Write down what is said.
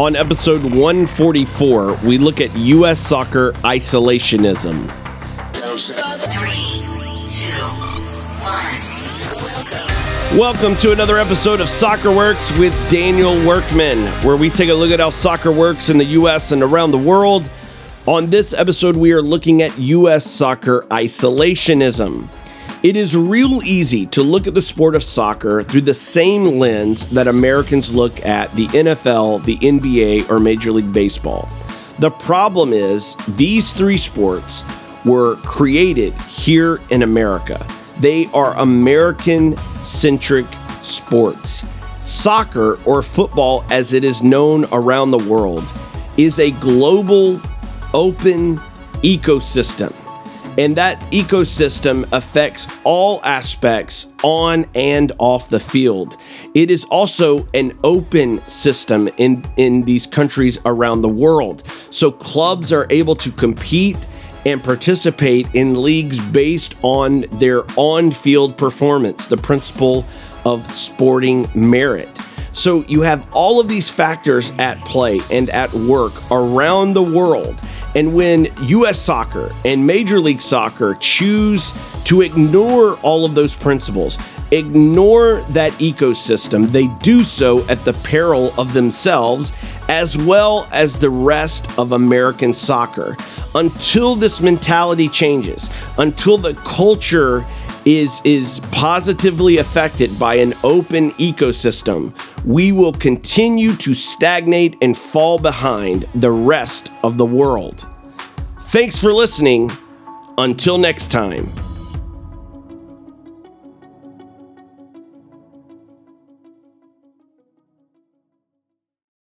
On episode 144, we look at U.S. soccer isolationism. Three, two, one. Welcome to another episode of Soccer Works with Daniel Workman, where we take a look at how soccer works in the U.S. and around the world. On this episode, we are looking at U.S. soccer isolationism. It is real easy to look at the sport of soccer through the same lens that Americans look at the NFL, the NBA, or Major League Baseball. The problem is, these three sports were created here in America. They are American centric sports. Soccer, or football as it is known around the world, is a global, open ecosystem and that ecosystem affects all aspects on and off the field. It is also an open system in, in these countries around the world. So clubs are able to compete and participate in leagues based on their on field performance, the principle of sporting merit. So you have all of these factors at play and at work around the world. And when US soccer and Major League Soccer choose to ignore all of those principles, ignore that ecosystem, they do so at the peril of themselves as well as the rest of American soccer. Until this mentality changes, until the culture is is positively affected by an open ecosystem, we will continue to stagnate and fall behind the rest of the world. Thanks for listening. Until next time.